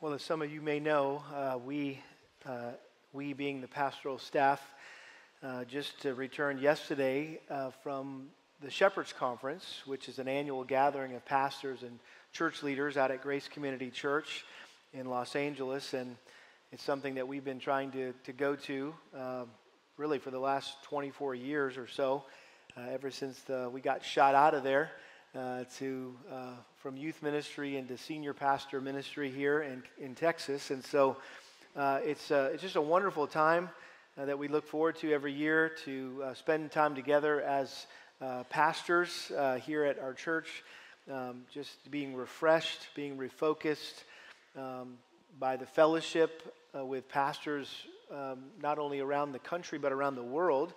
Well, as some of you may know, uh, we, uh, we being the pastoral staff, uh, just returned yesterday uh, from the Shepherds Conference, which is an annual gathering of pastors and church leaders out at Grace Community Church in Los Angeles. And it's something that we've been trying to, to go to uh, really for the last 24 years or so, uh, ever since the, we got shot out of there uh, to uh, from youth ministry into senior pastor ministry here in, in Texas. And so uh, it's, uh, it's just a wonderful time uh, that we look forward to every year to uh, spend time together as pastors here at our church, um, just being refreshed, being refocused um, by the fellowship with pastors um, not only around the country but around the world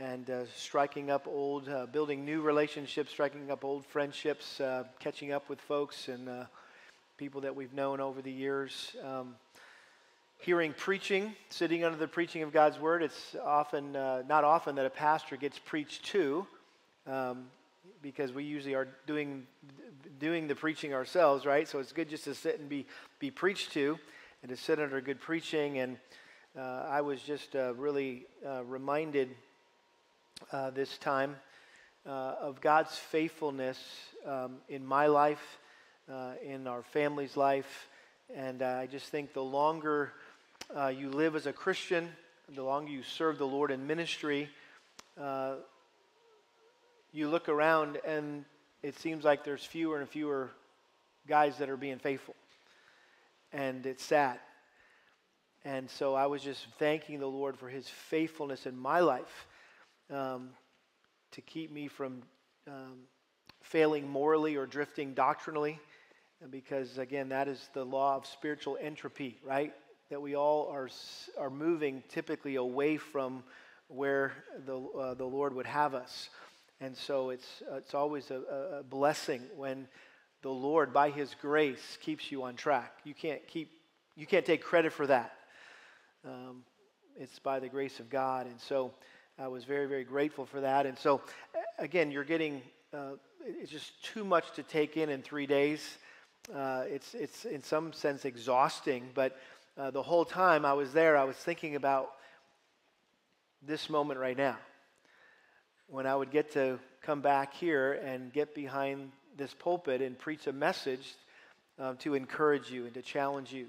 and uh, striking up old, uh, building new relationships, striking up old friendships, uh, catching up with folks and uh, people that we've known over the years. Um, hearing preaching, sitting under the preaching of God's word. It's often, uh, not often, that a pastor gets preached to. Um, because we usually are doing doing the preaching ourselves, right? So it's good just to sit and be be preached to, and to sit under good preaching. And uh, I was just really reminded uh, this time uh, of God's faithfulness um, in my life, uh, in our family's life. And I just think the longer uh, you live as a Christian, the longer you serve the Lord in ministry, uh, you look around and it seems like there's fewer and fewer guys that are being faithful. And it's sad. And so I was just thanking the Lord for his faithfulness in my life um, to keep me from um, failing morally or drifting doctrinally, because again, that is the law of spiritual entropy, right? That we all are, are moving typically away from where the, uh, the Lord would have us. And so it's, uh, it's always a, a blessing when the Lord, by His grace, keeps you on track. You can't keep, you can't take credit for that. Um, it's by the grace of God. And so I was very, very grateful for that. And so, again, you're getting, uh, it's just too much to take in in three days. Uh, it's, it's in some sense exhausting, but uh, the whole time I was there, I was thinking about this moment right now. When I would get to come back here and get behind this pulpit and preach a message um, to encourage you and to challenge you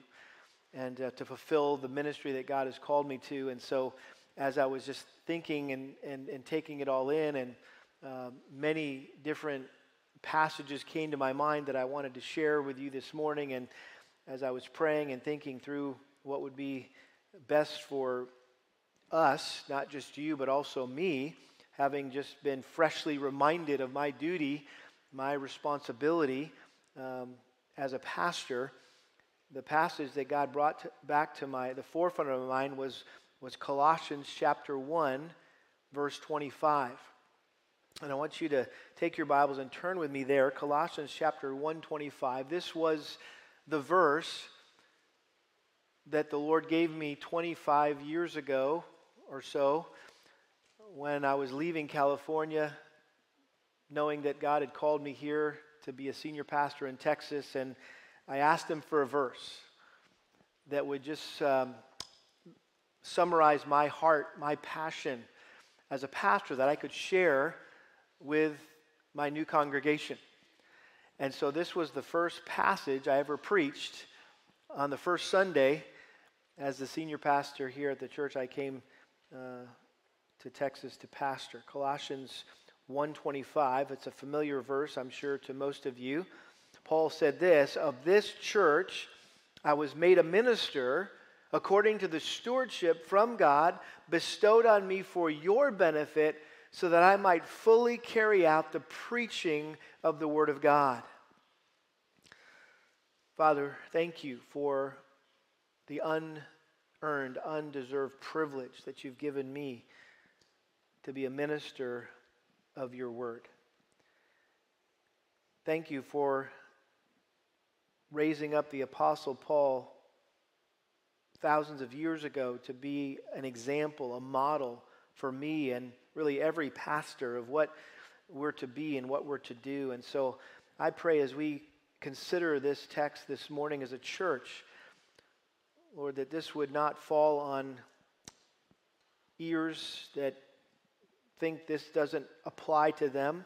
and uh, to fulfill the ministry that God has called me to. And so, as I was just thinking and, and, and taking it all in, and uh, many different passages came to my mind that I wanted to share with you this morning. And as I was praying and thinking through what would be best for us, not just you, but also me, having just been freshly reminded of my duty, my responsibility um, as a pastor, the passage that God brought to, back to my the forefront of my mind was was Colossians chapter 1, verse 25. And I want you to take your Bibles and turn with me there, Colossians chapter 125. This was the verse that the Lord gave me 25 years ago or so when I was leaving California, knowing that God had called me here to be a senior pastor in Texas. And I asked him for a verse that would just um, summarize my heart, my passion as a pastor that I could share with my new congregation. And so this was the first passage I ever preached on the first Sunday as the senior pastor here at the church I came uh, to Texas to pastor. Colossians 1:25. It's a familiar verse, I'm sure, to most of you. Paul said this, "Of this church I was made a minister according to the stewardship from God bestowed on me for your benefit, so that I might fully carry out the preaching of the Word of God. Father, thank you for the unearned, undeserved privilege that you've given me to be a minister of your Word. Thank you for raising up the Apostle Paul thousands of years ago to be an example, a model for me and really every pastor of what we're to be and what we're to do. And so I pray as we consider this text this morning as a church, Lord, that this would not fall on ears that think this doesn't apply to them,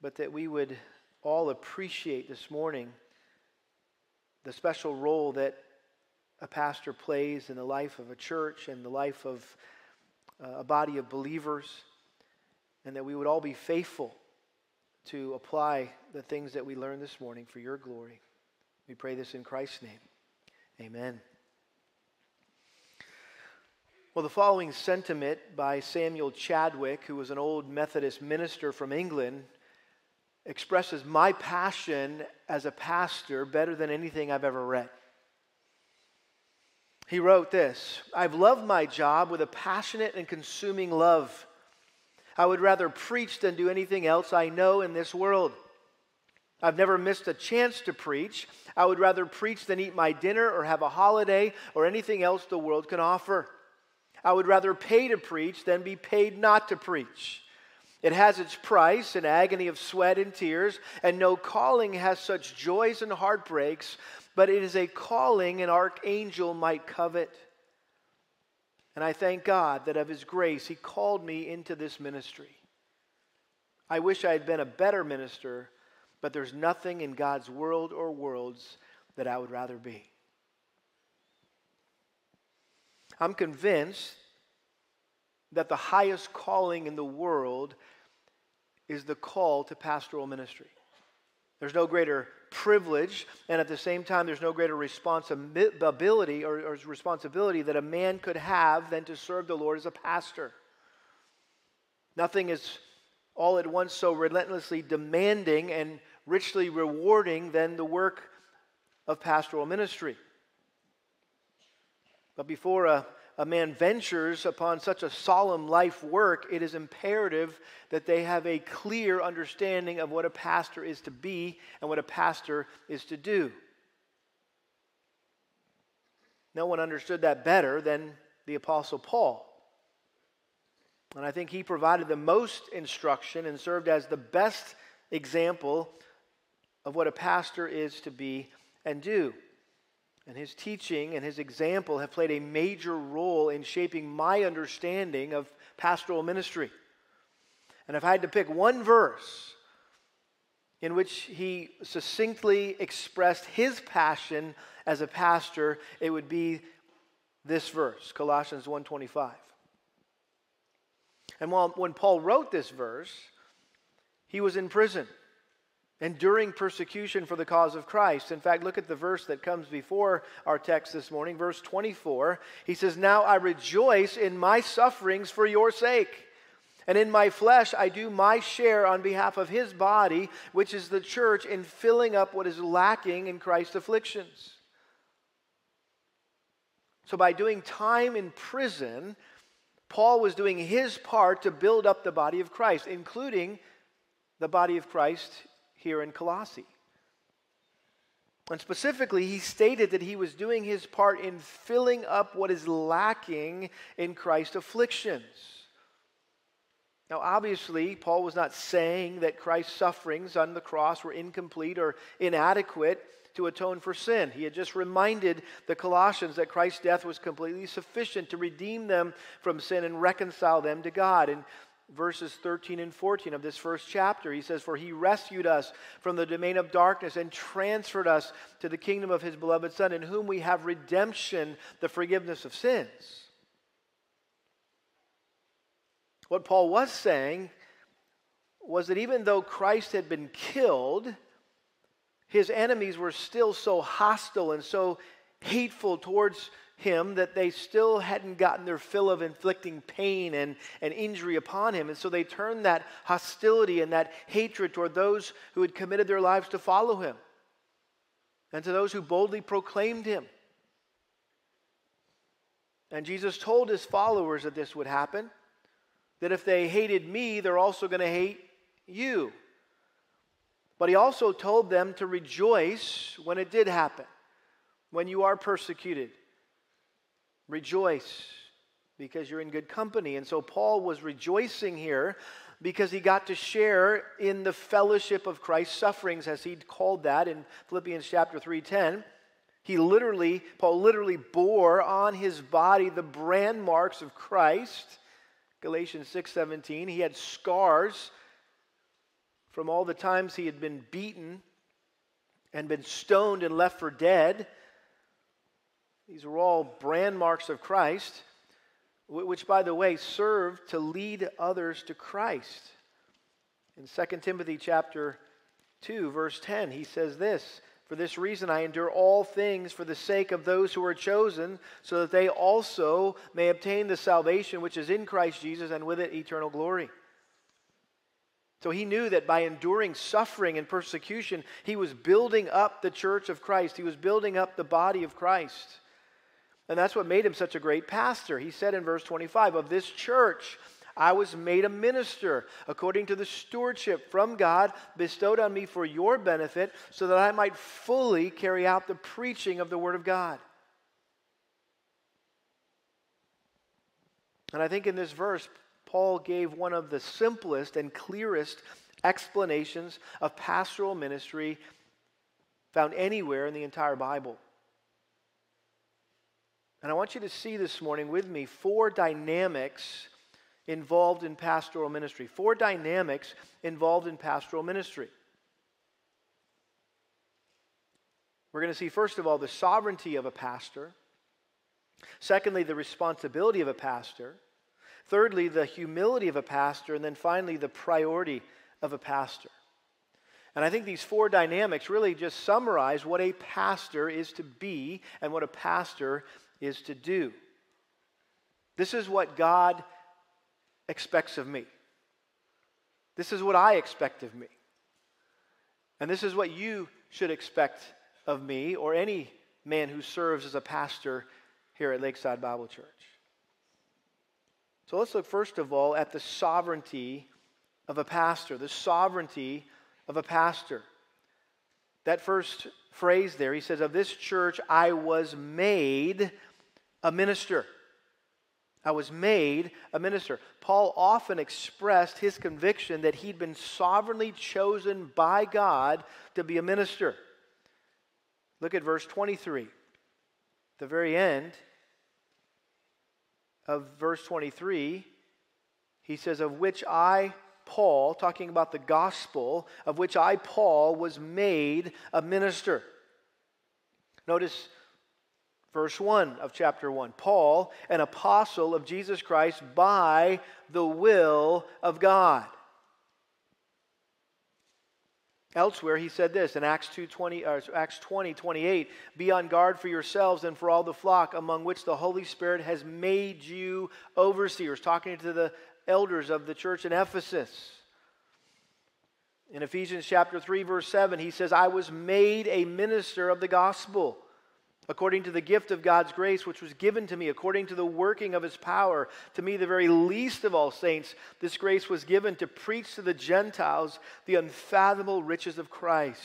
but that we would all appreciate this morning the special role that a pastor plays in the life of a church and the life of uh, a body of believers, and that we would all be faithful to apply the things that we learned this morning for your glory. We pray this in Christ's name. Amen. Well, the following sentiment by Samuel Chadwick, who was an old Methodist minister from England, expresses my passion as a pastor better than anything I've ever read. He wrote this I've loved my job with a passionate and consuming love. I would rather preach than do anything else I know in this world. I've never missed a chance to preach. I would rather preach than eat my dinner or have a holiday or anything else the world can offer. I would rather pay to preach than be paid not to preach. It has its price, an agony of sweat and tears, and no calling has such joys and heartbreaks, but it is a calling an archangel might covet. And I thank God that of His grace, He called me into this ministry. I wish I had been a better minister, but there's nothing in God's world or worlds that I would rather be. I'm convinced that the highest calling in the world is the call to pastoral ministry. There's no greater privilege, and at the same time, there's no greater responsibility or, or, responsibility that a man could have than to serve the Lord as a pastor. Nothing is all at once so relentlessly demanding and richly rewarding than the work of pastoral ministry. But before a a man ventures upon such a solemn life work, it is imperative that they have a clear understanding of what a pastor is to be and what a pastor is to do. No one understood that better than the Apostle Paul. And I think he provided the most instruction and served as the best example of what a pastor is to be and do. And his teaching and his example have played a major role in shaping my understanding of pastoral ministry. And if I had to pick one verse in which he succinctly expressed his passion as a pastor, it would be this verse, Colossians 1:25. And while, when Paul wrote this verse, he was in prison enduring persecution for the cause of Christ. In fact, look at the verse that comes before our text this morning, verse 24. He says, Now I rejoice in my sufferings for your sake. And in my flesh, I do my share on behalf of his body, which is the church, in filling up what is lacking in Christ's afflictions. So, by doing time in prison, Paul was doing his part to build up the body of Christ, including the body of Christ here in Colossae. And specifically, he stated that he was doing his part in filling up what is lacking in Christ's afflictions. Now, obviously, Paul was not saying that Christ's sufferings on the cross were incomplete or inadequate to atone for sin. He had just reminded the Colossians that Christ's death was completely sufficient to redeem them from sin and reconcile them to God. And verses 13 and 14 of this first chapter. He says, For he rescued us from the domain of darkness and transferred us to the kingdom of his beloved Son, in whom we have redemption, the forgiveness of sins. What Paul was saying was that even though Christ had been killed, his enemies were still so hostile and so hateful towards him that they still hadn't gotten their fill of inflicting pain and, and injury upon him. And so they turned that hostility and that hatred toward those who had committed their lives to follow him and to those who boldly proclaimed him. And Jesus told his followers that this would happen, that if they hated me, they're also going to hate you. But he also told them to rejoice when it did happen, when you are persecuted Rejoice because you're in good company. And so Paul was rejoicing here because he got to share in the fellowship of Christ's sufferings, as he called that in Philippians chapter 3:10. He literally, Paul literally bore on his body the brand marks of Christ. Galatians 6:17. He had scars from all the times he had been beaten and been stoned and left for dead. These were all brand marks of Christ, which, by the way, served to lead others to Christ. In 2 Timothy chapter 2, verse 10, he says this For this reason I endure all things for the sake of those who are chosen, so that they also may obtain the salvation which is in Christ Jesus and with it eternal glory. So he knew that by enduring suffering and persecution, he was building up the church of Christ. He was building up the body of Christ. And that's what made him such a great pastor. He said in verse 25, Of this church I was made a minister according to the stewardship from God bestowed on me for your benefit, so that I might fully carry out the preaching of the Word of God. And I think in this verse, Paul gave one of the simplest and clearest explanations of pastoral ministry found anywhere in the entire Bible. And I want you to see this morning with me four dynamics involved in pastoral ministry. Four dynamics involved in pastoral ministry. We're going to see, first of all, the sovereignty of a pastor. Secondly, the responsibility of a pastor. Thirdly, the humility of a pastor. And then finally, the priority of a pastor. And I think these four dynamics really just summarize what a pastor is to be and what a pastor is to do. This is what God expects of me. This is what I expect of me. And this is what you should expect of me or any man who serves as a pastor here at Lakeside Bible Church. So let's look first of all at the sovereignty of a pastor, the sovereignty of a pastor. That first phrase there, he says, Of this church I was made a minister. I was made a minister. Paul often expressed his conviction that he'd been sovereignly chosen by God to be a minister. Look at verse 23. The very end, of verse 23, he says, Of which I, Paul, talking about the gospel, of which I, Paul, was made a minister. Notice verse 1 of chapter 1 Paul, an apostle of Jesus Christ by the will of God. Elsewhere, he said this in Acts 2, 20, uh, Acts 20, 28, Be on guard for yourselves and for all the flock among which the Holy Spirit has made you overseers, talking to the elders of the church in Ephesus. In Ephesians chapter 3, verse 7, he says, I was made a minister of the gospel according to the gift of God's grace, which was given to me, according to the working of his power. To me, the very least of all saints, this grace was given to preach to the Gentiles the unfathomable riches of Christ.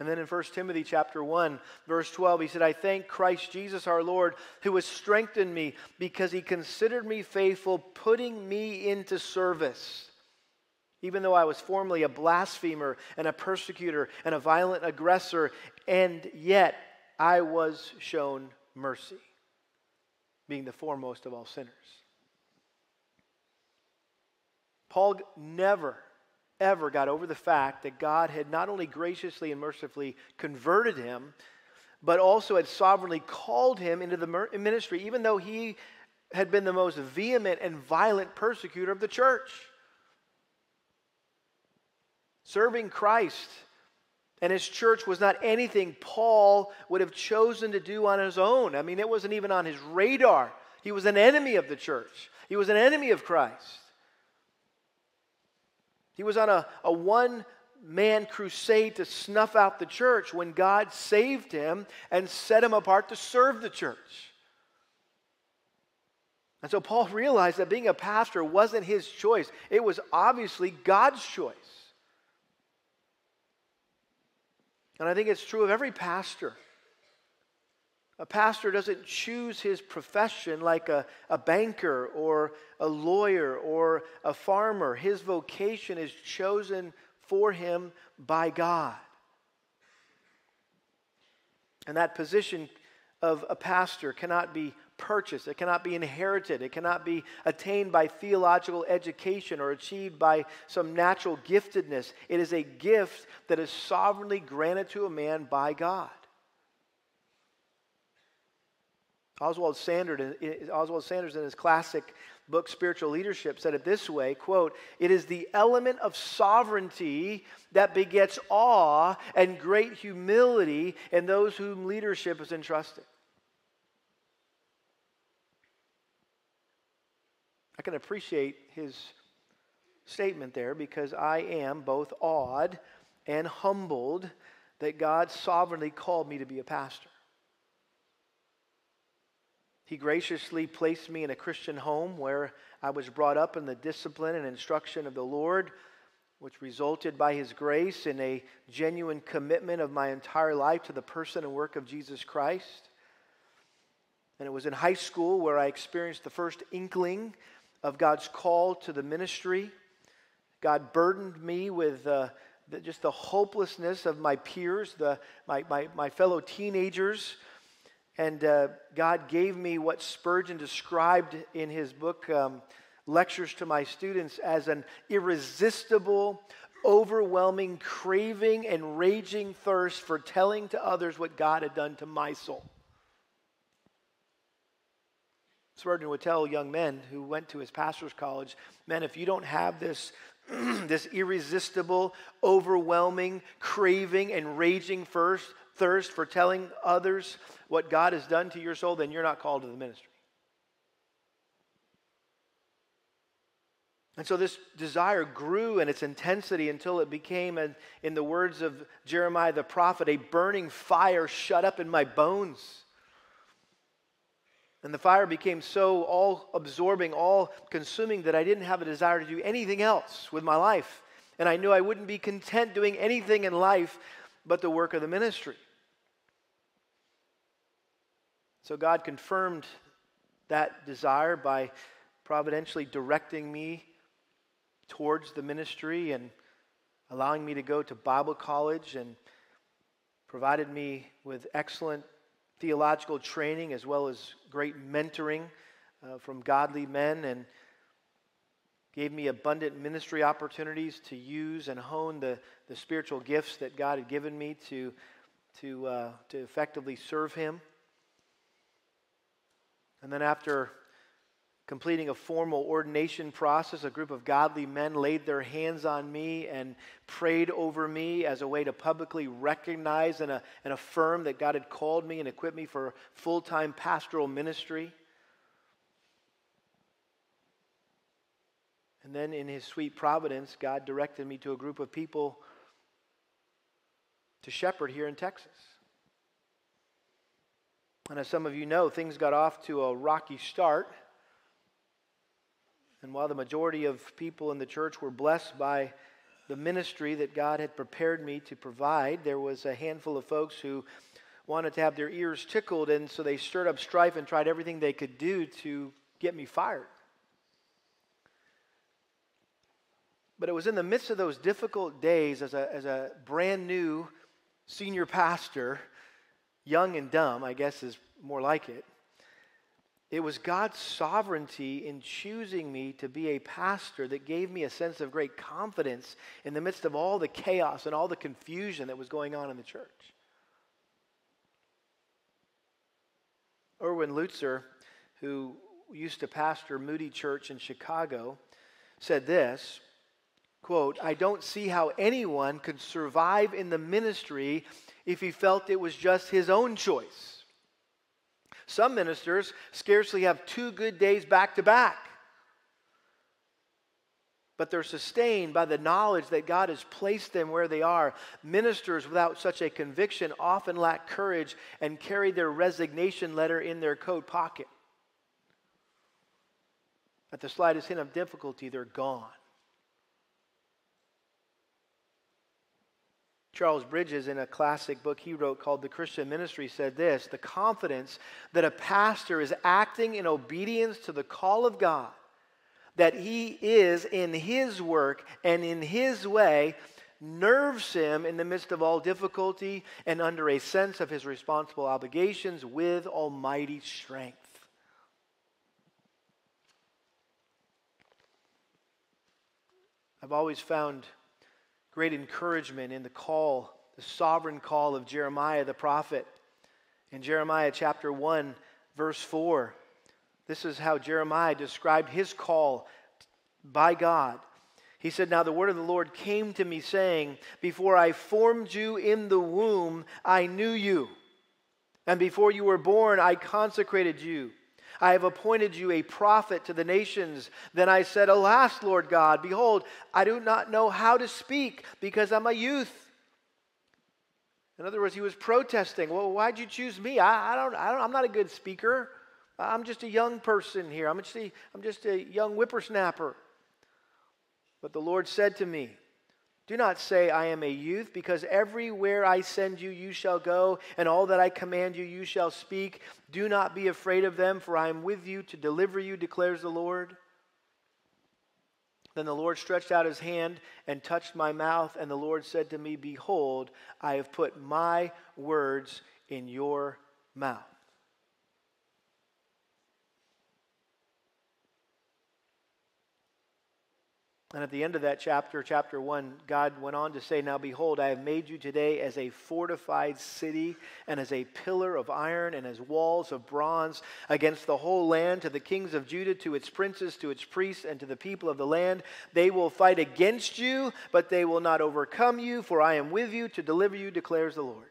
And then in 1 Timothy chapter 1, verse 12, he said, I thank Christ Jesus our Lord, who has strengthened me because he considered me faithful, putting me into service even though I was formerly a blasphemer and a persecutor and a violent aggressor, and yet I was shown mercy, being the foremost of all sinners. Paul never, ever got over the fact that God had not only graciously and mercifully converted him, but also had sovereignly called him into the ministry, even though he had been the most vehement and violent persecutor of the church. Serving Christ and his church was not anything Paul would have chosen to do on his own. I mean, it wasn't even on his radar. He was an enemy of the church, he was an enemy of Christ. He was on a, a one man crusade to snuff out the church when God saved him and set him apart to serve the church. And so Paul realized that being a pastor wasn't his choice, it was obviously God's choice. And I think it's true of every pastor. A pastor doesn't choose his profession like a, a banker or a lawyer or a farmer. His vocation is chosen for him by God. And that position of a pastor cannot be purchased, it cannot be inherited, it cannot be attained by theological education or achieved by some natural giftedness. It is a gift that is sovereignly granted to a man by God. Oswald Sanders, Oswald Sanders in his classic book Spiritual Leadership said it this way, quote, "It is the element of sovereignty that begets awe and great humility in those whom leadership is entrusted." I can appreciate his statement there because I am both awed and humbled that God sovereignly called me to be a pastor. He graciously placed me in a Christian home where I was brought up in the discipline and instruction of the Lord, which resulted by His grace in a genuine commitment of my entire life to the person and work of Jesus Christ. And it was in high school where I experienced the first inkling of God's call to the ministry. God burdened me with uh, the, just the hopelessness of my peers, the, my, my, my fellow teenagers and uh, God gave me what Spurgeon described in his book, um, Lectures to My Students, as an irresistible, overwhelming craving and raging thirst for telling to others what God had done to my soul. Spurgeon would tell young men who went to his pastor's college, men, if you don't have this, this irresistible, overwhelming craving and raging first, thirst for telling others what God has done to your soul, then you're not called to the ministry. And so this desire grew in its intensity until it became, in the words of Jeremiah the prophet, a burning fire shut up in my bones. And the fire became so all absorbing, all consuming, that I didn't have a desire to do anything else with my life. And I knew I wouldn't be content doing anything in life but the work of the ministry. So God confirmed that desire by providentially directing me towards the ministry and allowing me to go to Bible college and provided me with excellent theological training as well as great mentoring uh, from godly men and gave me abundant ministry opportunities to use and hone the, the spiritual gifts that God had given me to, to, uh, to effectively serve Him. And then, after completing a formal ordination process, a group of godly men laid their hands on me and prayed over me as a way to publicly recognize and, uh, and affirm that God had called me and equipped me for full time pastoral ministry. And then, in His sweet providence, God directed me to a group of people to shepherd here in Texas. And as some of you know, things got off to a rocky start. And while the majority of people in the church were blessed by the ministry that God had prepared me to provide, there was a handful of folks who wanted to have their ears tickled, and so they stirred up strife and tried everything they could do to get me fired. But it was in the midst of those difficult days as a, as a brand new senior pastor young and dumb, I guess is more like it. It was God's sovereignty in choosing me to be a pastor that gave me a sense of great confidence in the midst of all the chaos and all the confusion that was going on in the church. Erwin Lutzer, who used to pastor Moody Church in Chicago, said this quote, I don't see how anyone could survive in the ministry if he felt it was just his own choice. Some ministers scarcely have two good days back to back, but they're sustained by the knowledge that God has placed them where they are. Ministers without such a conviction often lack courage and carry their resignation letter in their coat pocket. At the slightest hint of difficulty, they're gone. Charles Bridges, in a classic book he wrote called The Christian Ministry, said this the confidence that a pastor is acting in obedience to the call of God, that he is in his work and in his way, nerves him in the midst of all difficulty and under a sense of his responsible obligations with almighty strength. I've always found great encouragement in the call, the sovereign call of Jeremiah the prophet. In Jeremiah chapter 1, verse 4, this is how Jeremiah described his call by God. He said, Now the word of the Lord came to me, saying, Before I formed you in the womb, I knew you. And before you were born, I consecrated you. I have appointed you a prophet to the nations. Then I said, Alas, Lord God, behold, I do not know how to speak because I'm a youth. In other words, he was protesting. Well, why'd you choose me? I, I, don't, I don't, I'm not a good speaker. I'm just a young person here. I'm just a, I'm just a young whippersnapper. But the Lord said to me, do not say, I am a youth, because everywhere I send you, you shall go, and all that I command you, you shall speak. Do not be afraid of them, for I am with you to deliver you, declares the Lord. Then the Lord stretched out his hand and touched my mouth, and the Lord said to me, Behold, I have put my words in your mouth. And at the end of that chapter, chapter 1, God went on to say, Now behold, I have made you today as a fortified city, and as a pillar of iron, and as walls of bronze against the whole land, to the kings of Judah, to its princes, to its priests, and to the people of the land. They will fight against you, but they will not overcome you, for I am with you to deliver you, declares the Lord.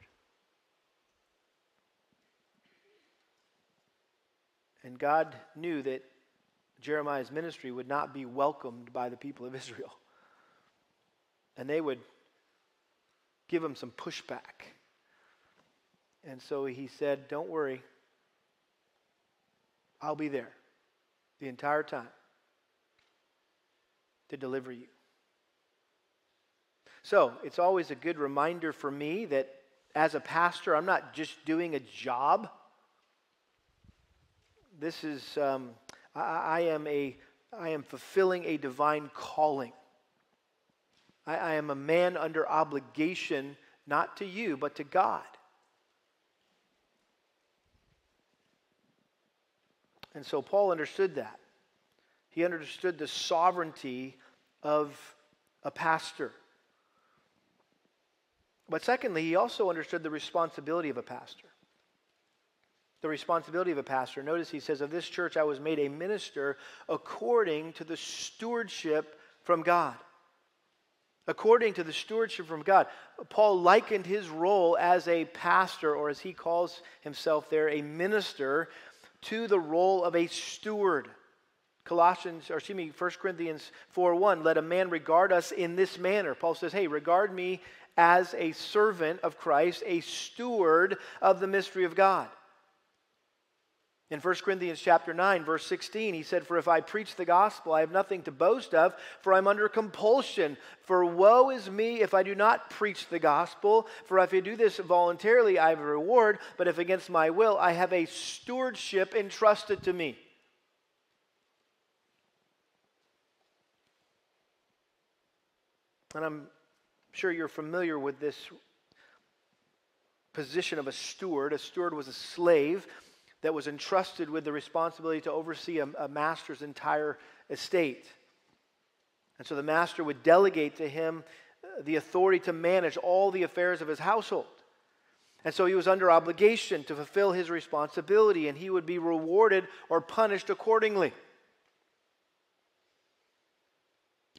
And God knew that Jeremiah's ministry would not be welcomed by the people of Israel. And they would give him some pushback. And so he said, Don't worry, I'll be there the entire time to deliver you. So it's always a good reminder for me that as a pastor, I'm not just doing a job. This is. Um, I, I, am, a, I am fulfilling a divine calling. I, I am a man under obligation, not to you, but to God. And so Paul understood that. He understood the sovereignty of a pastor. But secondly, he also understood the responsibility of a pastor the responsibility of a pastor. Notice he says, Of this church I was made a minister according to the stewardship from God. According to the stewardship from God. Paul likened his role as a pastor, or as he calls himself there, a minister, to the role of a steward. Colossians, or excuse me, 1 Corinthians 4 1, let a man regard us in this manner. Paul says, Hey, regard me as a servant of Christ, a steward of the mystery of God. In 1 Corinthians chapter 9 verse 16 he said for if I preach the gospel I have nothing to boast of for I'm under compulsion. For woe is me if I do not preach the gospel. For if I do this voluntarily I have a reward but if against my will I have a stewardship entrusted to me. And I'm sure you're familiar with this position of a steward. A steward was a slave that was entrusted with the responsibility to oversee a, a master's entire estate. And so the master would delegate to him uh, the authority to manage all the affairs of his household. And so he was under obligation to fulfill his responsibility, and he would be rewarded or punished accordingly.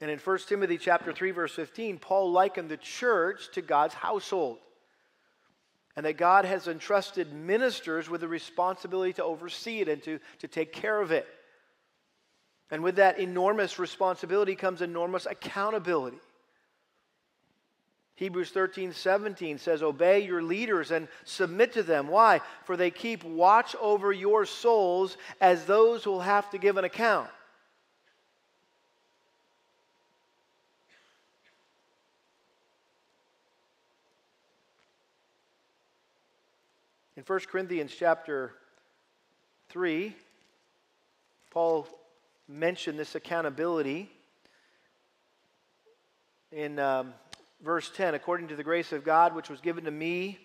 And in 1 Timothy chapter 3 verse 15, Paul likened the church to God's household and that God has entrusted ministers with the responsibility to oversee it and to, to take care of it. And with that enormous responsibility comes enormous accountability. Hebrews 13, 17 says, Obey your leaders and submit to them. Why? For they keep watch over your souls as those who will have to give an account. In 1 Corinthians chapter 3, Paul mentioned this accountability in um, verse 10 according to the grace of God which was given to me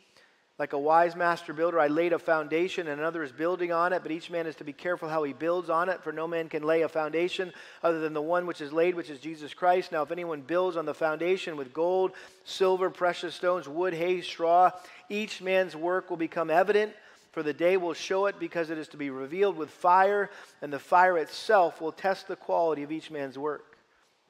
like a wise master builder, I laid a foundation, and another is building on it, but each man is to be careful how he builds on it, for no man can lay a foundation other than the one which is laid, which is Jesus Christ. Now, if anyone builds on the foundation with gold, silver, precious stones, wood, hay, straw, each man's work will become evident, for the day will show it, because it is to be revealed with fire, and the fire itself will test the quality of each man's work.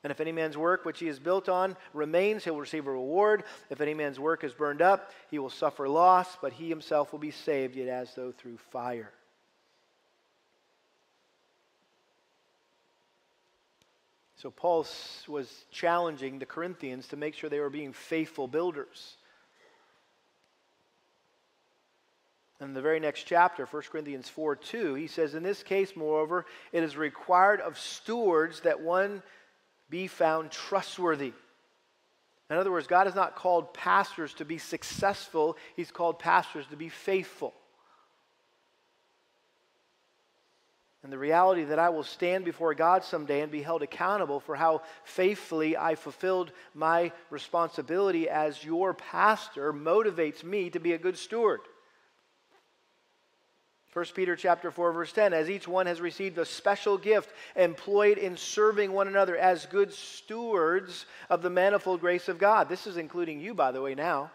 And if any man's work which he has built on remains, he will receive a reward. If any man's work is burned up, he will suffer loss, but he himself will be saved, yet as though through fire. So Paul was challenging the Corinthians to make sure they were being faithful builders. In the very next chapter, 1 Corinthians 4 2, he says, In this case, moreover, it is required of stewards that one be found trustworthy. In other words, God has not called pastors to be successful, He's called pastors to be faithful. And the reality that I will stand before God someday and be held accountable for how faithfully I fulfilled my responsibility as your pastor motivates me to be a good steward. 1 Peter chapter 4 verse 10 as each one has received a special gift employed in serving one another as good stewards of the manifold grace of God. This is including you by the way now.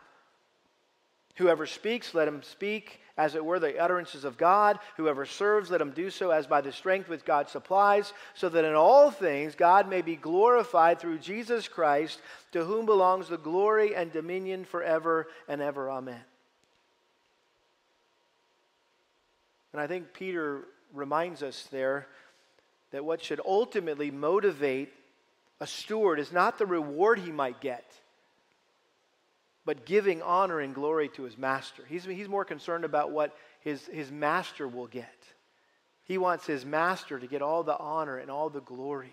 Whoever speaks let him speak as it were the utterances of God. Whoever serves let him do so as by the strength which God supplies, so that in all things God may be glorified through Jesus Christ, to whom belongs the glory and dominion forever and ever. Amen. And I think Peter reminds us there that what should ultimately motivate a steward is not the reward he might get, but giving honor and glory to his master. He's, he's more concerned about what his, his master will get. He wants his master to get all the honor and all the glory.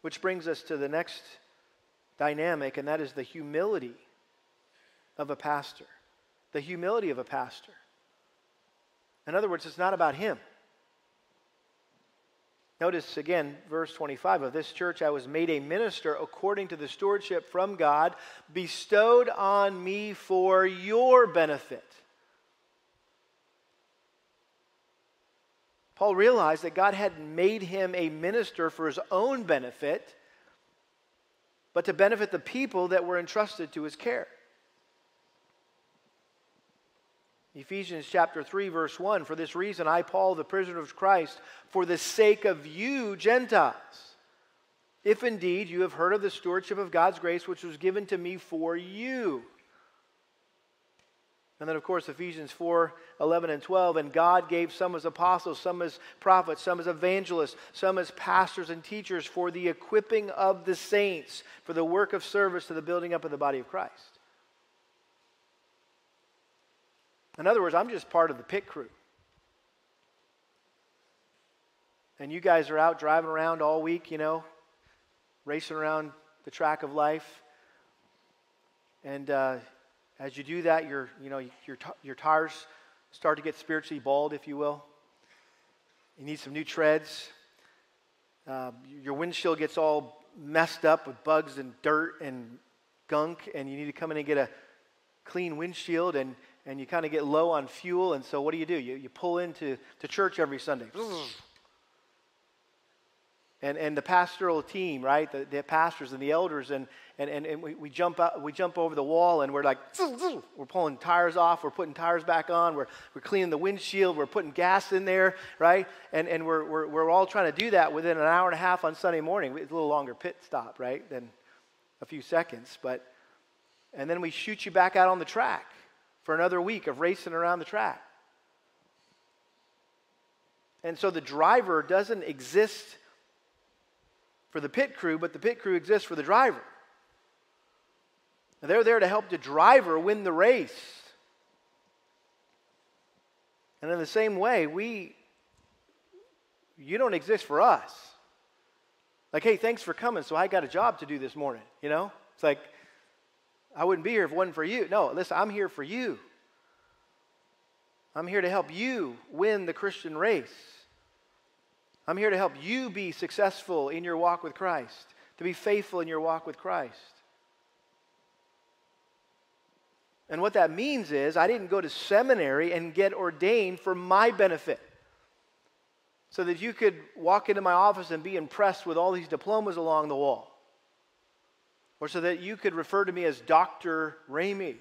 Which brings us to the next dynamic, and that is the humility of a pastor the humility of a pastor. In other words, it's not about him. Notice again, verse 25 of this church, I was made a minister according to the stewardship from God bestowed on me for your benefit. Paul realized that God had made him a minister for his own benefit, but to benefit the people that were entrusted to his care. Ephesians chapter 3, verse 1 For this reason, I, Paul, the prisoner of Christ, for the sake of you, Gentiles, if indeed you have heard of the stewardship of God's grace, which was given to me for you. And then, of course, Ephesians 4 11 and 12. And God gave some as apostles, some as prophets, some as evangelists, some as pastors and teachers for the equipping of the saints, for the work of service to the building up of the body of Christ. In other words, I'm just part of the pit crew. And you guys are out driving around all week, you know, racing around the track of life. And uh, as you do that, your, you know, your, your tires start to get spiritually bald, if you will. You need some new treads. Uh, your windshield gets all messed up with bugs and dirt and gunk, and you need to come in and get a clean windshield. And and you kind of get low on fuel, and so what do you do? You, you pull into to church every Sunday. And, and the pastoral team, right? The, the pastors and the elders, and, and, and, and we, we, jump out, we jump over the wall and we're like, we're pulling tires off, we're putting tires back on, we're, we're cleaning the windshield, we're putting gas in there, right? And, and we're, we're, we're all trying to do that within an hour and a half on Sunday morning. It's a little longer pit stop, right, than a few seconds. But, and then we shoot you back out on the track for another week of racing around the track. And so the driver doesn't exist for the pit crew, but the pit crew exists for the driver. they're there to help the driver win the race. And in the same way, we you don't exist for us. Like, hey, thanks for coming. So I got a job to do this morning, you know? It's like I wouldn't be here if it wasn't for you. No, listen, I'm here for you. I'm here to help you win the Christian race. I'm here to help you be successful in your walk with Christ, to be faithful in your walk with Christ. And what that means is, I didn't go to seminary and get ordained for my benefit. So that you could walk into my office and be impressed with all these diplomas along the wall. Or so that you could refer to me as Dr. Ramey.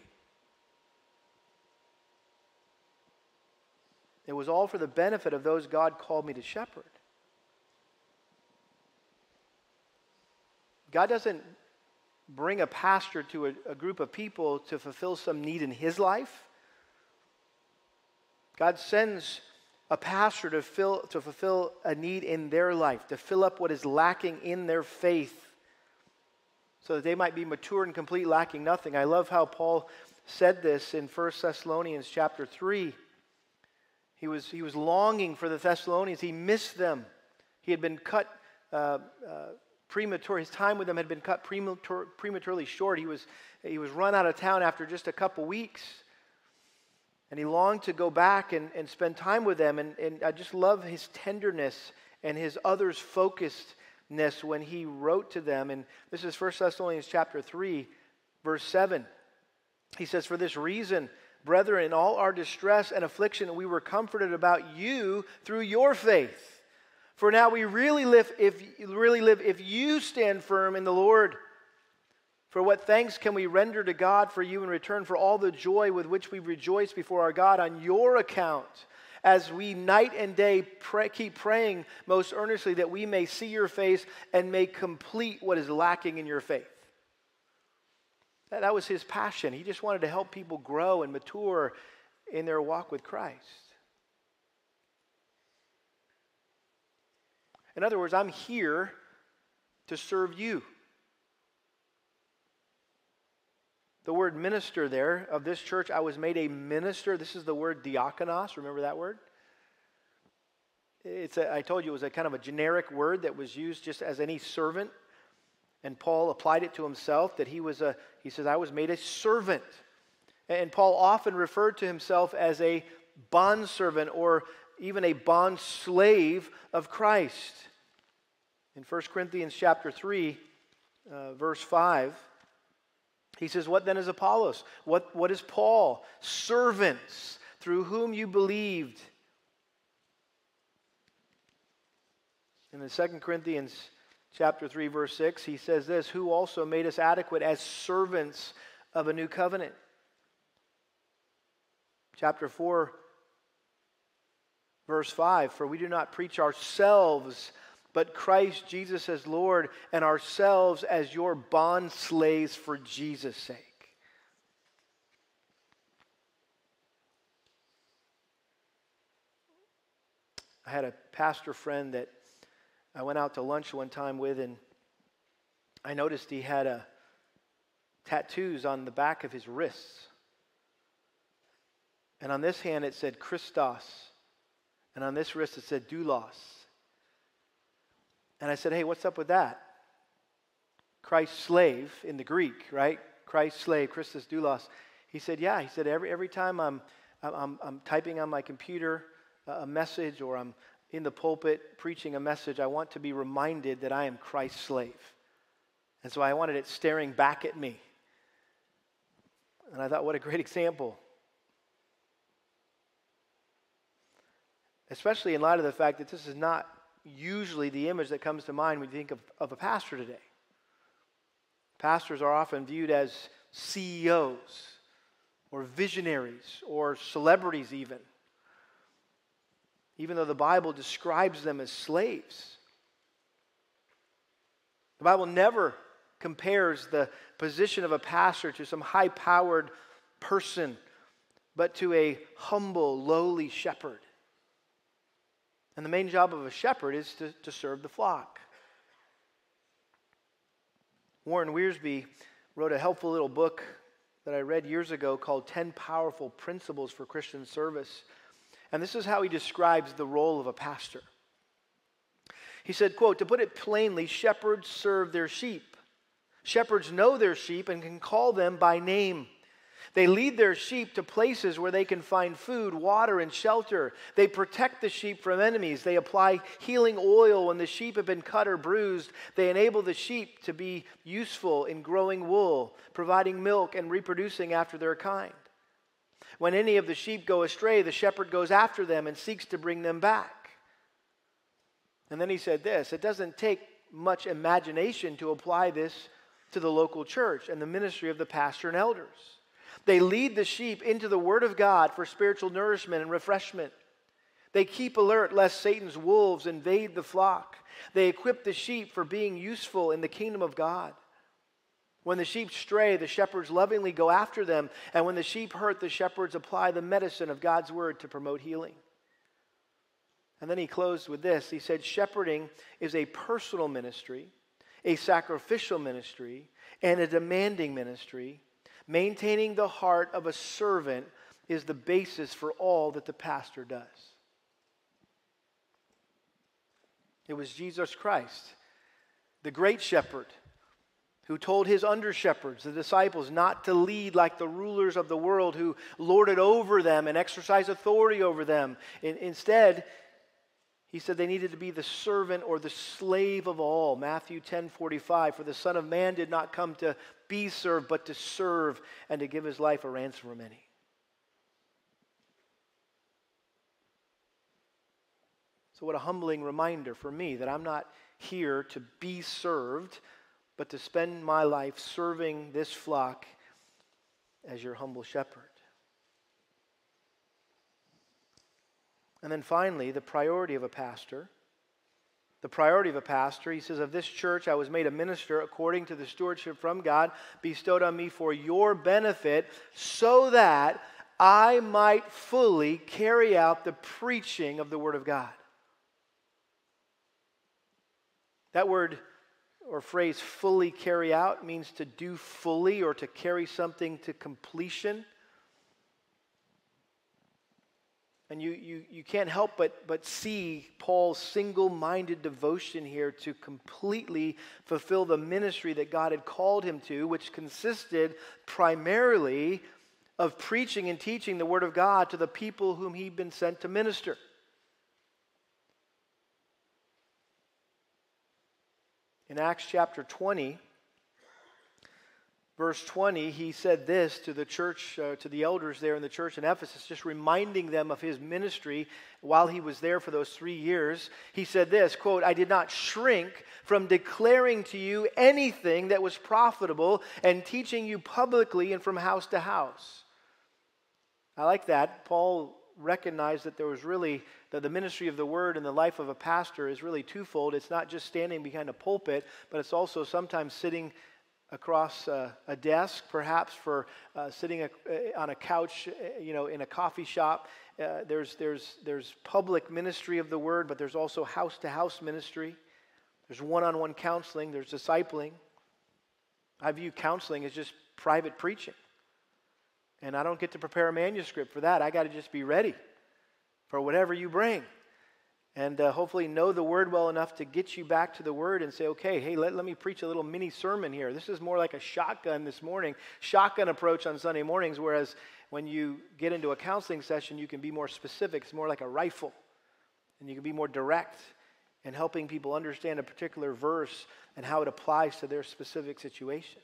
It was all for the benefit of those God called me to shepherd. God doesn't bring a pastor to a, a, group of people to fulfill some need in his life. God sends a pastor to, fill, to fulfill a need in their life, to fill up what is lacking in their faith, so that they might be mature and complete, lacking nothing. I love how Paul said this in 1 Thessalonians chapter 3. He was, he was longing for the Thessalonians. He missed them. He had been cut uh, uh, premature. His time with them had been cut premature, prematurely short. He was, he was run out of town after just a couple weeks. And he longed to go back and, and spend time with them. And, and I just love his tenderness and his others when he wrote to them. And this is 1 Thessalonians chapter 3, verse 7. He says, For this reason, brethren, in all our distress and affliction, we were comforted about you through your faith. For now we really live if really live if you stand firm in the Lord. For what thanks can we render to God for you in return for all the joy with which we rejoice before our God on your account, as we night and day pray, keep praying most earnestly that we may see your face and may complete what is lacking in your faith. That, that was his passion. He just wanted to help people grow and mature in their walk with Christ. In other words, I'm here to serve you. The word minister there of this church, I was made a minister. This is the word diakonos. Remember that word? It's a, I told you it was a kind of a generic word that was used just as any servant. And Paul applied it to himself that he was a, he says, I was made a servant. And Paul often referred to himself as a bondservant or even a bond slave of Christ. In 1 Corinthians chapter 3, uh, verse 5, he says, What then is Apollos? What, what is Paul? Servants through whom you believed. In the 2 Corinthians chapter 3, verse 6, he says this Who also made us adequate as servants of a new covenant. Chapter 4, verse 5 For we do not preach ourselves, but Christ Jesus as Lord, and ourselves as your bond slaves for Jesus' sake. I had a pastor friend that I went out to lunch one time with, and I noticed he had a tattoos on the back of his wrists. And on this hand it said Christos, and on this wrist it said doulos. And I said, Hey, what's up with that? Christ's slave in the Greek, right? Christ's slave, Christus doulos. He said, Yeah. He said, Every, every time I'm, I'm, I'm typing on my computer uh, a message or I'm in the pulpit preaching a message, I want to be reminded that I am Christ's slave. And so I wanted it staring back at me. And I thought, what a great example. Especially in light of the fact that this is not usually the image that comes to mind when you think of, of a pastor today. Pastors are often viewed as CEOs or visionaries or celebrities, even, even though the Bible describes them as slaves. The Bible never compares the position of a pastor to some high powered person, but to a humble, lowly shepherd. And the main job of a shepherd is to, to serve the flock. Warren Wiersbe wrote a helpful little book that I read years ago called 10 Powerful Principles for Christian Service. And this is how he describes the role of a pastor. He said, quote, to put it plainly, shepherds serve their sheep. Shepherds know their sheep and can call them by name. They lead their sheep to places where they can find food, water, and shelter. They protect the sheep from enemies. They apply healing oil when the sheep have been cut or bruised. They enable the sheep to be useful in growing wool, providing milk, and reproducing after their kind. When any of the sheep go astray, the shepherd goes after them and seeks to bring them back. And then he said this it doesn't take much imagination to apply this to the local church and the ministry of the pastor and elders. They lead the sheep into the Word of God for spiritual nourishment and refreshment. They keep alert lest Satan's wolves invade the flock. They equip the sheep for being useful in the kingdom of God. When the sheep stray, the shepherds lovingly go after them. And when the sheep hurt, the shepherds apply the medicine of God's word to promote healing. And then he closed with this He said, Shepherding is a personal ministry, a sacrificial ministry, and a demanding ministry Maintaining the heart of a servant is the basis for all that the pastor does. It was Jesus Christ, the great shepherd, who told his under shepherds, the disciples, not to lead like the rulers of the world who lorded over them and exercise authority over them. In, instead, he said they needed to be the servant or the slave of all. Matthew 10 45. For the Son of Man did not come to be served, but to serve and to give his life a ransom for many. So, what a humbling reminder for me that I'm not here to be served, but to spend my life serving this flock as your humble shepherd. And then finally, the priority of a pastor. The priority of a pastor, he says, Of this church I was made a minister according to the stewardship from God bestowed on me for your benefit, so that I might fully carry out the preaching of the Word of God. That word or phrase, fully carry out, means to do fully or to carry something to completion. And you, you, you can't help but, but see Paul's single minded devotion here to completely fulfill the ministry that God had called him to, which consisted primarily of preaching and teaching the Word of God to the people whom he'd been sent to minister. In Acts chapter 20, verse 20, he said this to the church, uh, to the elders there in the church in Ephesus, just reminding them of his ministry while he was there for those three years. He said this quote, I did not shrink from declaring to you anything that was profitable and teaching you publicly and from house to house. I like that. Paul recognized that there was really that the ministry of the word and the life of a pastor is really twofold. It's not just standing behind a pulpit, but it's also sometimes sitting across uh, a desk, perhaps for uh, sitting a, on a couch, uh, you know, in a coffee shop. Uh, there's, there's, there's public ministry of the word, but there's also house to house ministry. There's one on one counseling, there's discipling. I view counseling as just private preaching. And I don't get to prepare a manuscript for that. I got to just be ready for whatever you bring and uh, hopefully know the word well enough to get you back to the word and say, okay, hey, let, let me preach a little mini sermon here. This is more like a shotgun this morning, shotgun approach on Sunday mornings, whereas when you get into a counseling session, you can be more specific. It's more like a rifle, and you can be more direct in helping people understand a particular verse and how it applies to their specific situation.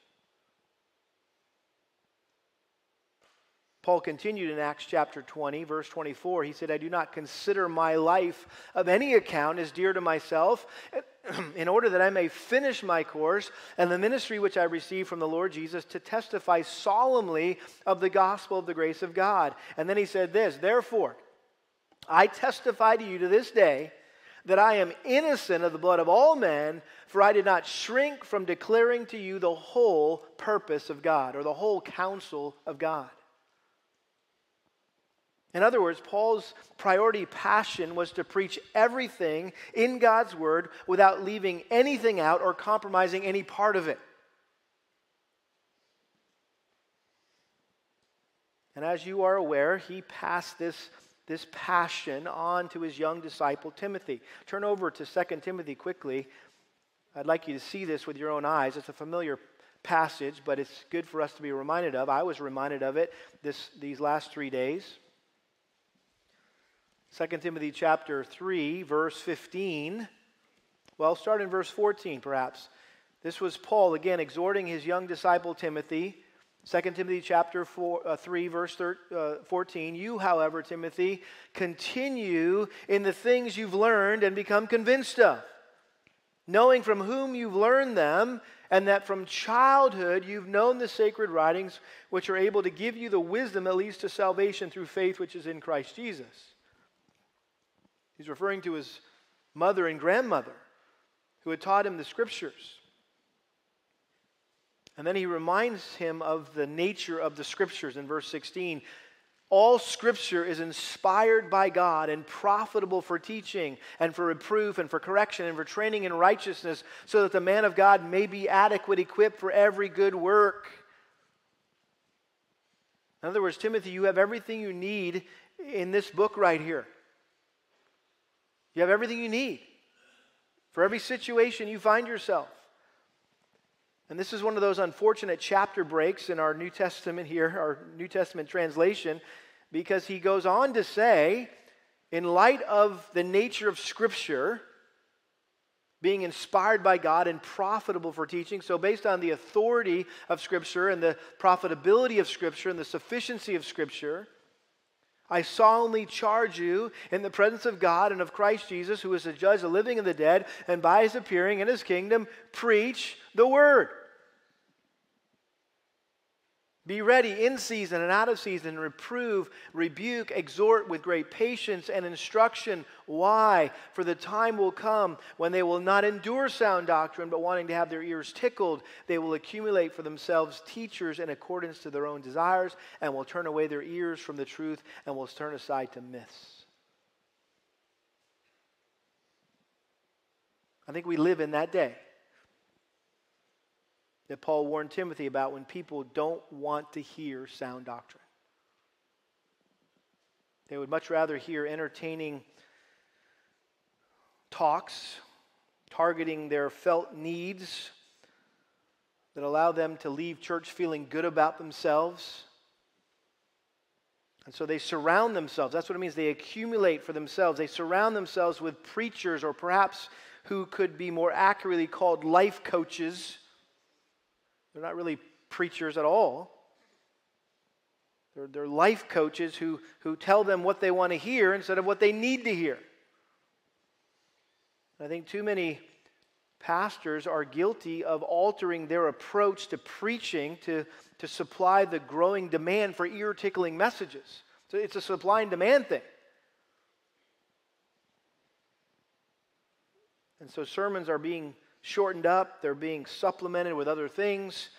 Paul continued in Acts chapter 20, verse 24. He said, I do not consider my life of any account as dear to myself, in order that I may finish my course and the ministry which I received from the Lord Jesus to testify solemnly of the gospel of the grace of God. And then he said this Therefore, I testify to you to this day that I am innocent of the blood of all men, for I did not shrink from declaring to you the whole purpose of God or the whole counsel of God. In other words, Paul's priority passion was to preach everything in God's word without leaving anything out or compromising any part of it. And as you are aware, he passed this, this passion on to his young disciple Timothy. Turn over to 2 Timothy quickly. I'd like you to see this with your own eyes. It's a familiar passage, but it's good for us to be reminded of. I was reminded of it this, these last three days. 2 Timothy chapter 3, verse 15. Well, start in verse 14, perhaps. This was Paul, again, exhorting his young disciple Timothy. 2 Timothy chapter four, uh, 3, verse thir- uh, 14. You, however, Timothy, continue in the things you've learned and become convinced of, knowing from whom you've learned them, and that from childhood you've known the sacred writings, which are able to give you the wisdom that leads to salvation through faith which is in Christ Jesus. He's referring to his mother and grandmother who had taught him the scriptures. And then he reminds him of the nature of the scriptures in verse 16. All scripture is inspired by God and profitable for teaching and for reproof and for correction and for training in righteousness, so that the man of God may be adequate, equipped for every good work. In other words, Timothy, you have everything you need in this book right here. You have everything you need for every situation you find yourself. And this is one of those unfortunate chapter breaks in our New Testament here, our New Testament translation, because he goes on to say, in light of the nature of Scripture, being inspired by God and profitable for teaching. So, based on the authority of Scripture and the profitability of Scripture and the sufficiency of Scripture, I solemnly charge you in the presence of God and of Christ Jesus, who is the judge of the living and the dead, and by his appearing in his kingdom, preach the word. Be ready in season and out of season, reprove, rebuke, exhort with great patience and instruction. Why? For the time will come when they will not endure sound doctrine, but wanting to have their ears tickled, they will accumulate for themselves teachers in accordance to their own desires, and will turn away their ears from the truth and will turn aside to myths. I think we live in that day that Paul warned Timothy about when people don't want to hear sound doctrine. They would much rather hear entertaining talks targeting their felt needs that allow them to leave church feeling good about themselves. And so they surround themselves. That's what it means. They accumulate for themselves. They surround themselves with preachers, or perhaps who could be more accurately called life coaches they're not really preachers at all. They're, they're life coaches who, who tell them what they want to hear instead of what they need to hear. I think too many pastors are guilty of altering their approach to preaching to, to supply the growing demand for ear tickling messages. So it's a supply and demand thing. And so sermons are being shortened up, they're being supplemented with other things.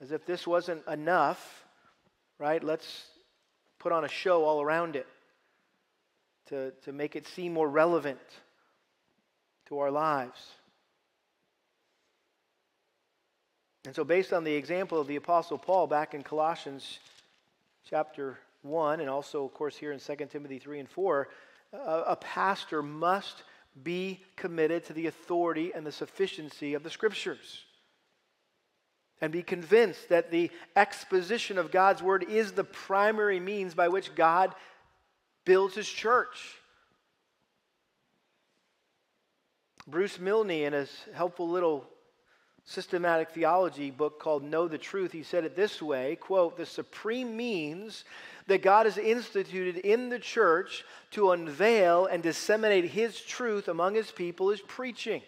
As if this wasn't enough, right? Let's put on a show all around it to, to make it seem more relevant to our lives. And so, based on the example of the Apostle Paul back in Colossians chapter 1, and also, of course, here in 2 Timothy 3 and 4, a, a pastor must be committed to the authority and the sufficiency of the scriptures. And be convinced that the exposition of God's word is the primary means by which God builds his church. Bruce Milne, in his helpful little systematic theology book called Know the Truth, he said it this way quote, the supreme means that God has instituted in the church to unveil and disseminate his truth among his people is preaching.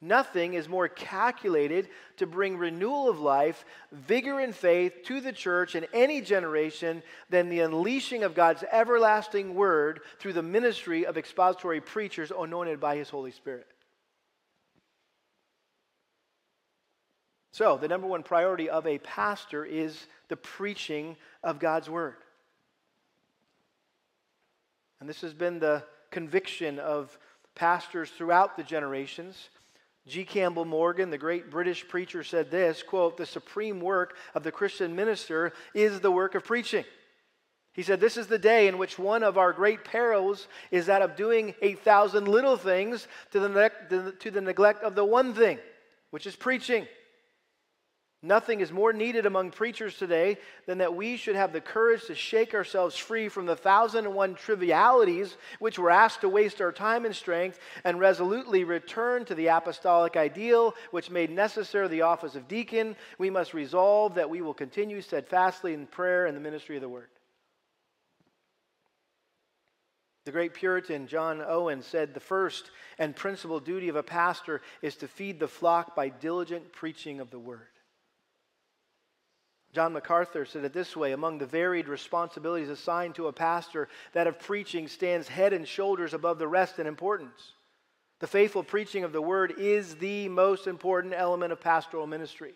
Nothing is more calculated to bring renewal of life, vigor in faith to the church in any generation than the unleashing of God's everlasting word through the ministry of expository preachers anointed by his Holy Spirit. So, the number one priority of a pastor is the preaching of God's word. And this has been the conviction of pastors throughout the generations. G. Campbell Morgan, the great British preacher, said this quote, The supreme work of the Christian minister is the work of preaching. He said, This is the day in which one of our great perils is that of doing 8,000 little things to the, to the neglect of the one thing, which is preaching. Nothing is more needed among preachers today than that we should have the courage to shake ourselves free from the thousand and one trivialities which we're asked to waste our time and strength and resolutely return to the apostolic ideal which made necessary the office of deacon. We must resolve that we will continue steadfastly in prayer and the ministry of the word. The great Puritan John Owen said the first and principal duty of a pastor is to feed the flock by diligent preaching of the word. John MacArthur said it this way Among the varied responsibilities assigned to a pastor, that of preaching stands head and shoulders above the rest in importance. The faithful preaching of the word is the most important element of pastoral ministry.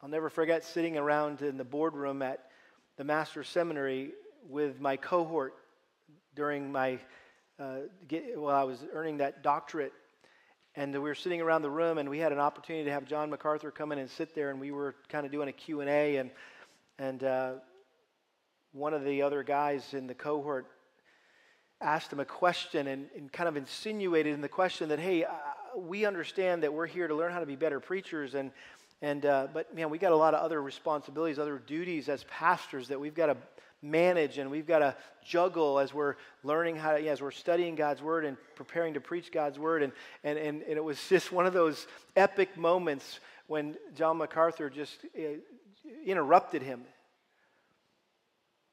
I'll never forget sitting around in the boardroom at the Master's Seminary with my cohort during my, uh, while I was earning that doctorate and we were sitting around the room and we had an opportunity to have john macarthur come in and sit there and we were kind of doing a q&a and, and uh, one of the other guys in the cohort asked him a question and, and kind of insinuated in the question that hey uh, we understand that we're here to learn how to be better preachers and, and uh, but man we got a lot of other responsibilities other duties as pastors that we've got to manage and we've got to juggle as we're learning how to, as we're studying God's word and preparing to preach God's word. And, and, and, and it was just one of those epic moments when John MacArthur just uh, interrupted him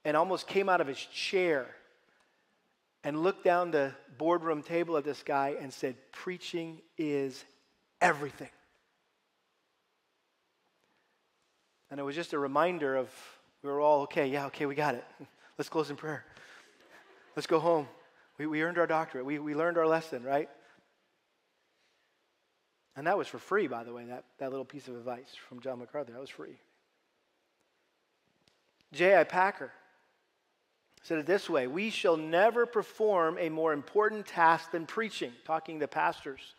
and almost came out of his chair and looked down the boardroom table at this guy and said, Preaching is everything. And it was just a reminder of we were all, okay, yeah, okay, we got it. Let's close in prayer. Let's go home. We, we earned our doctorate. We, we learned our lesson, right? And that was for free, by the way, that, that little piece of advice from John MacArthur. That was free. J.I. Packer said it this way We shall never perform a more important task than preaching, talking to pastors.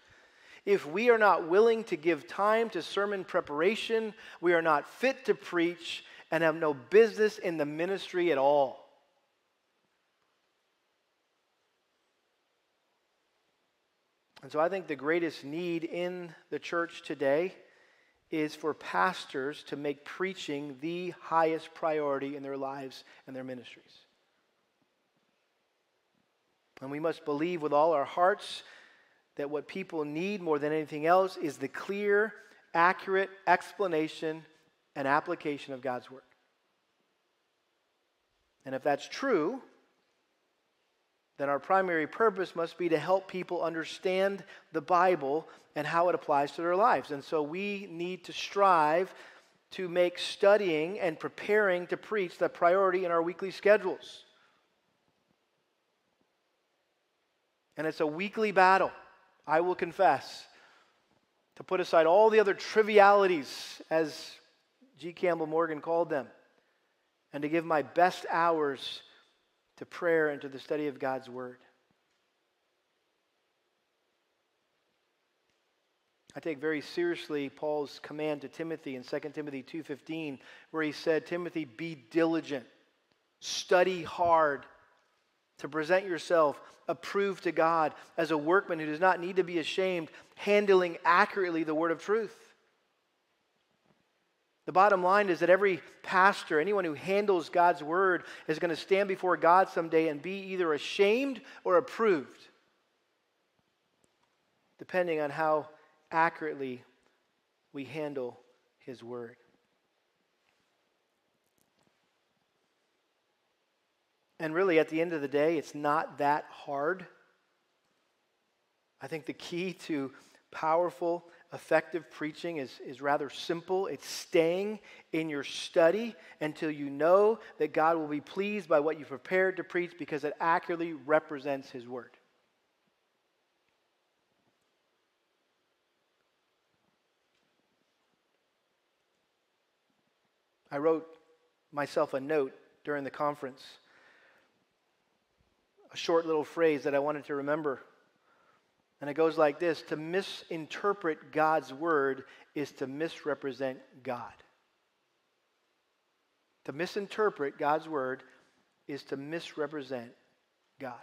If we are not willing to give time to sermon preparation, we are not fit to preach, and have no business in the ministry at all. And so I think the greatest need in the church today is for pastors to make preaching the highest priority in their lives and their ministries. And we must believe with all our hearts that what people need more than anything else is the clear, accurate explanation and application of God's Word. And if that's true, then our primary purpose must be to help people understand the Bible and how it applies to their lives. And so we need to strive to make studying and preparing to preach the priority in our weekly schedules. And it's a weekly battle, I will confess, to put aside all the other trivialities, as G. Campbell Morgan called them, and to give my best hours to prayer and to the study of God's Word. I take very seriously Paul's command to Timothy in 2 Timothy 2:15 where he said, "Timothy, be diligent, study hard to present yourself approved to God as a workman who does not need to be ashamed, handling accurately the word of truth." The bottom line is that every pastor, anyone who handles God's word, is going to stand before God someday and be either ashamed or approved, depending on how accurately we handle his word. And really, at the end of the day, it's not that hard. I think the key to powerful effective preaching is, is rather simple. It's staying in your study until you know that God will be pleased by what you prepared to preach because it accurately represents His Word. I wrote myself a note during the conference, a short little phrase that I wanted to remember and it goes like this To misinterpret God's word is to misrepresent God. To misinterpret God's word is to misrepresent God.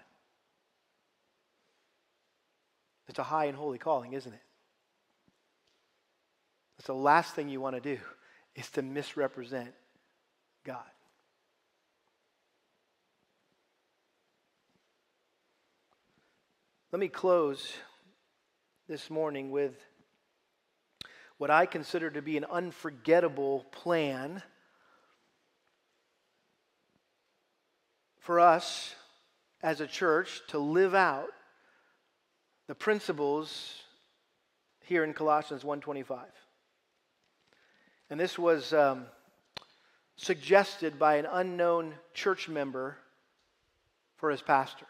It's a high and holy calling, isn't it? It's the last thing you want to do is to misrepresent God. Let me close this morning with what I consider to be an unforgettable plan for us as a church to live out the principles here in Colossians 1:25. And this was um, suggested by an unknown church member for his pastor.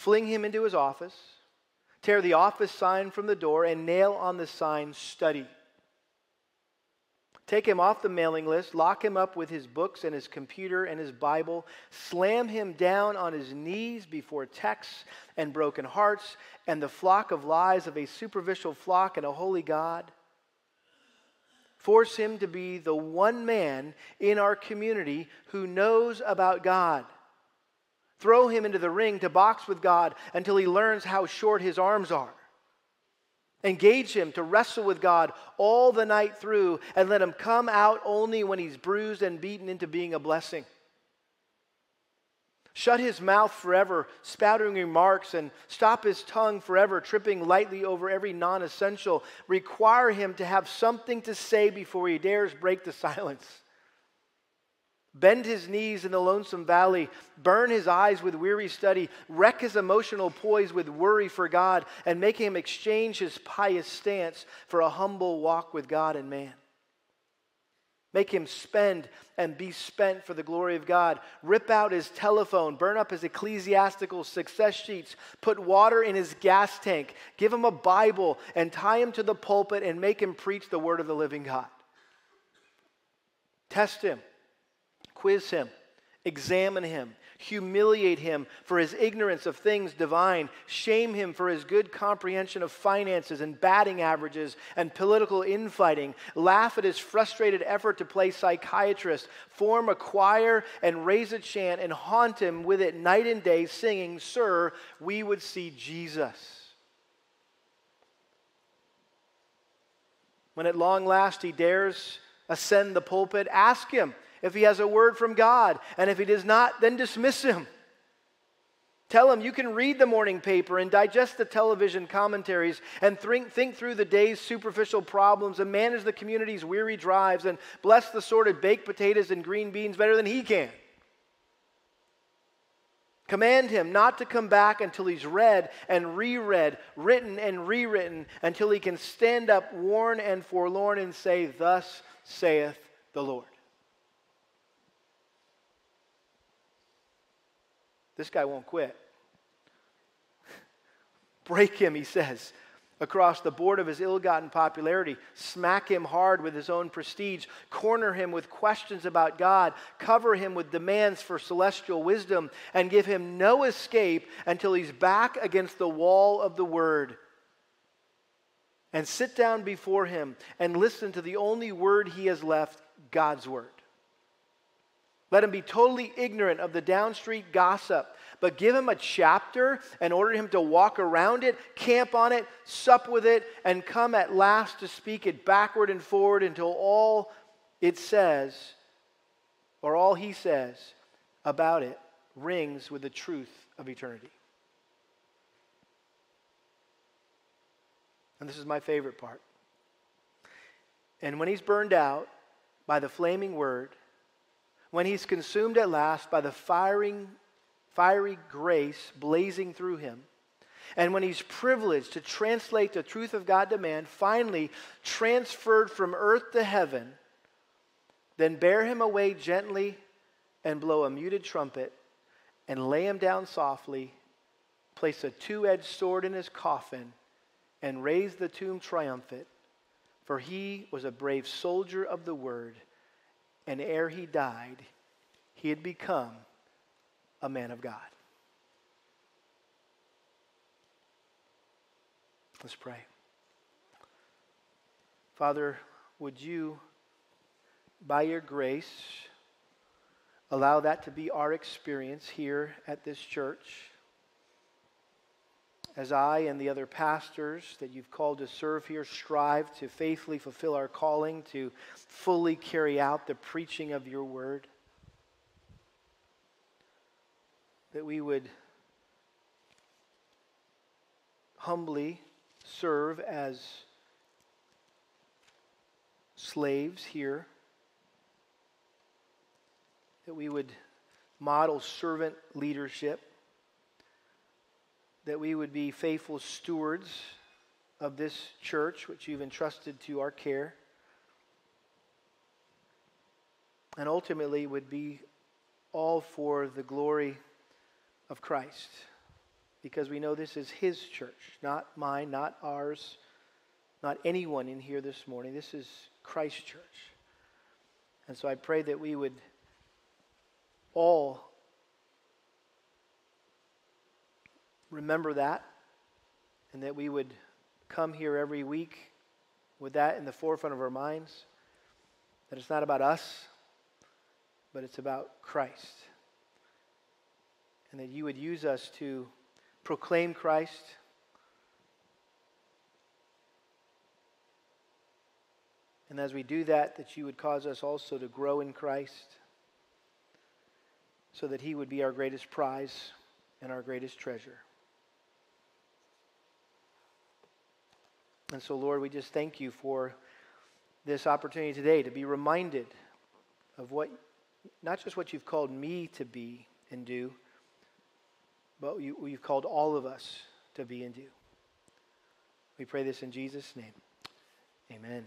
Fling him into his office, tear the office sign from the door, and nail on the sign study. Take him off the mailing list, lock him up with his books and his computer and his Bible, slam him down on his knees before texts and broken hearts and the flock of lies of a superficial flock and a holy God. Force him to be the one man in our community who knows about God. Throw him into the ring to box with God until he learns how short his arms are. Engage him to wrestle with God all the night through and let him come out only when he's bruised and beaten into being a blessing. Shut his mouth forever, spouting remarks, and stop his tongue forever, tripping lightly over every non essential. Require him to have something to say before he dares break the silence. Bend his knees in the lonesome valley, burn his eyes with weary study, wreck his emotional poise with worry for God, and make him exchange his pious stance for a humble walk with God and man. Make him spend and be spent for the glory of God. Rip out his telephone, burn up his ecclesiastical success sheets, put water in his gas tank, give him a Bible, and tie him to the pulpit and make him preach the word of the living God. Test him quiz him, examine him, humiliate him for his ignorance of things divine, shame him for his good comprehension of finances and batting averages and political infighting, laugh at his frustrated effort to play psychiatrist, form a choir and raise a chant and haunt him with it night and day, singing, Sir, we would see Jesus. When at long last he dares ascend the pulpit, ask him if he has a word from God. And if he does not, then dismiss him. Tell him you can read the morning paper and digest the television commentaries and think, think through the day's superficial problems and manage the community's weary drives and bless the sorted baked potatoes and green beans better than he can. Command him not to come back until he's read and reread, written and rewritten, until he can stand up worn and forlorn and say, Thus saith the Lord. This guy won't quit. Break him, he says, across the board of his ill gotten popularity. Smack him hard with his own prestige. Corner him with questions about God. Cover him with demands for celestial wisdom. And give him no escape until he's back against the wall of the Word. And sit down before him and listen to the only word he has left God's Word. Let him be totally ignorant of the downstreet gossip, but give him a chapter and order him to walk around it, camp on it, sup with it, and come at last to speak it backward and forward until all it says, or all he says about it, rings with the truth of eternity. And this is my favorite part. And when he's burned out by the flaming word, when he's consumed at last by the firing, fiery grace blazing through him, and when he's privileged to translate the truth of God to man, finally transferred from earth to heaven, then bear him away gently and blow a muted trumpet and lay him down softly, place a two edged sword in his coffin, and raise the tomb triumphant. For he was a brave soldier of the word and ere he died, he had become a man of God. Let's pray. Father, would you, by your grace, allow that to be our experience here at this church? As I and the other pastors that you've called to serve here strive to faithfully fulfill our calling, to fully carry out the preaching of your word, that we would humbly serve as slaves here, that we would model servant leadership that we would be faithful stewards of this church, which you've entrusted to our care, and ultimately would be all for the glory of Christ. Because we know this is His church, not mine, not ours, not anyone in here this morning. This is Christ's church. And so I pray that we would all remember that and that we would come here every week with that in the forefront of our minds. That it's not about us, but it's about Christ. And that you would use us to proclaim Christ. And as we do that, that you would cause us also to grow in Christ so that he would be our greatest prize and our greatest treasure. And so, Lord, we just thank you for this opportunity today to be reminded of what, not just what you've called me to be and do, but you, you've called all of us to be and do. We pray this in Jesus' name. Amen.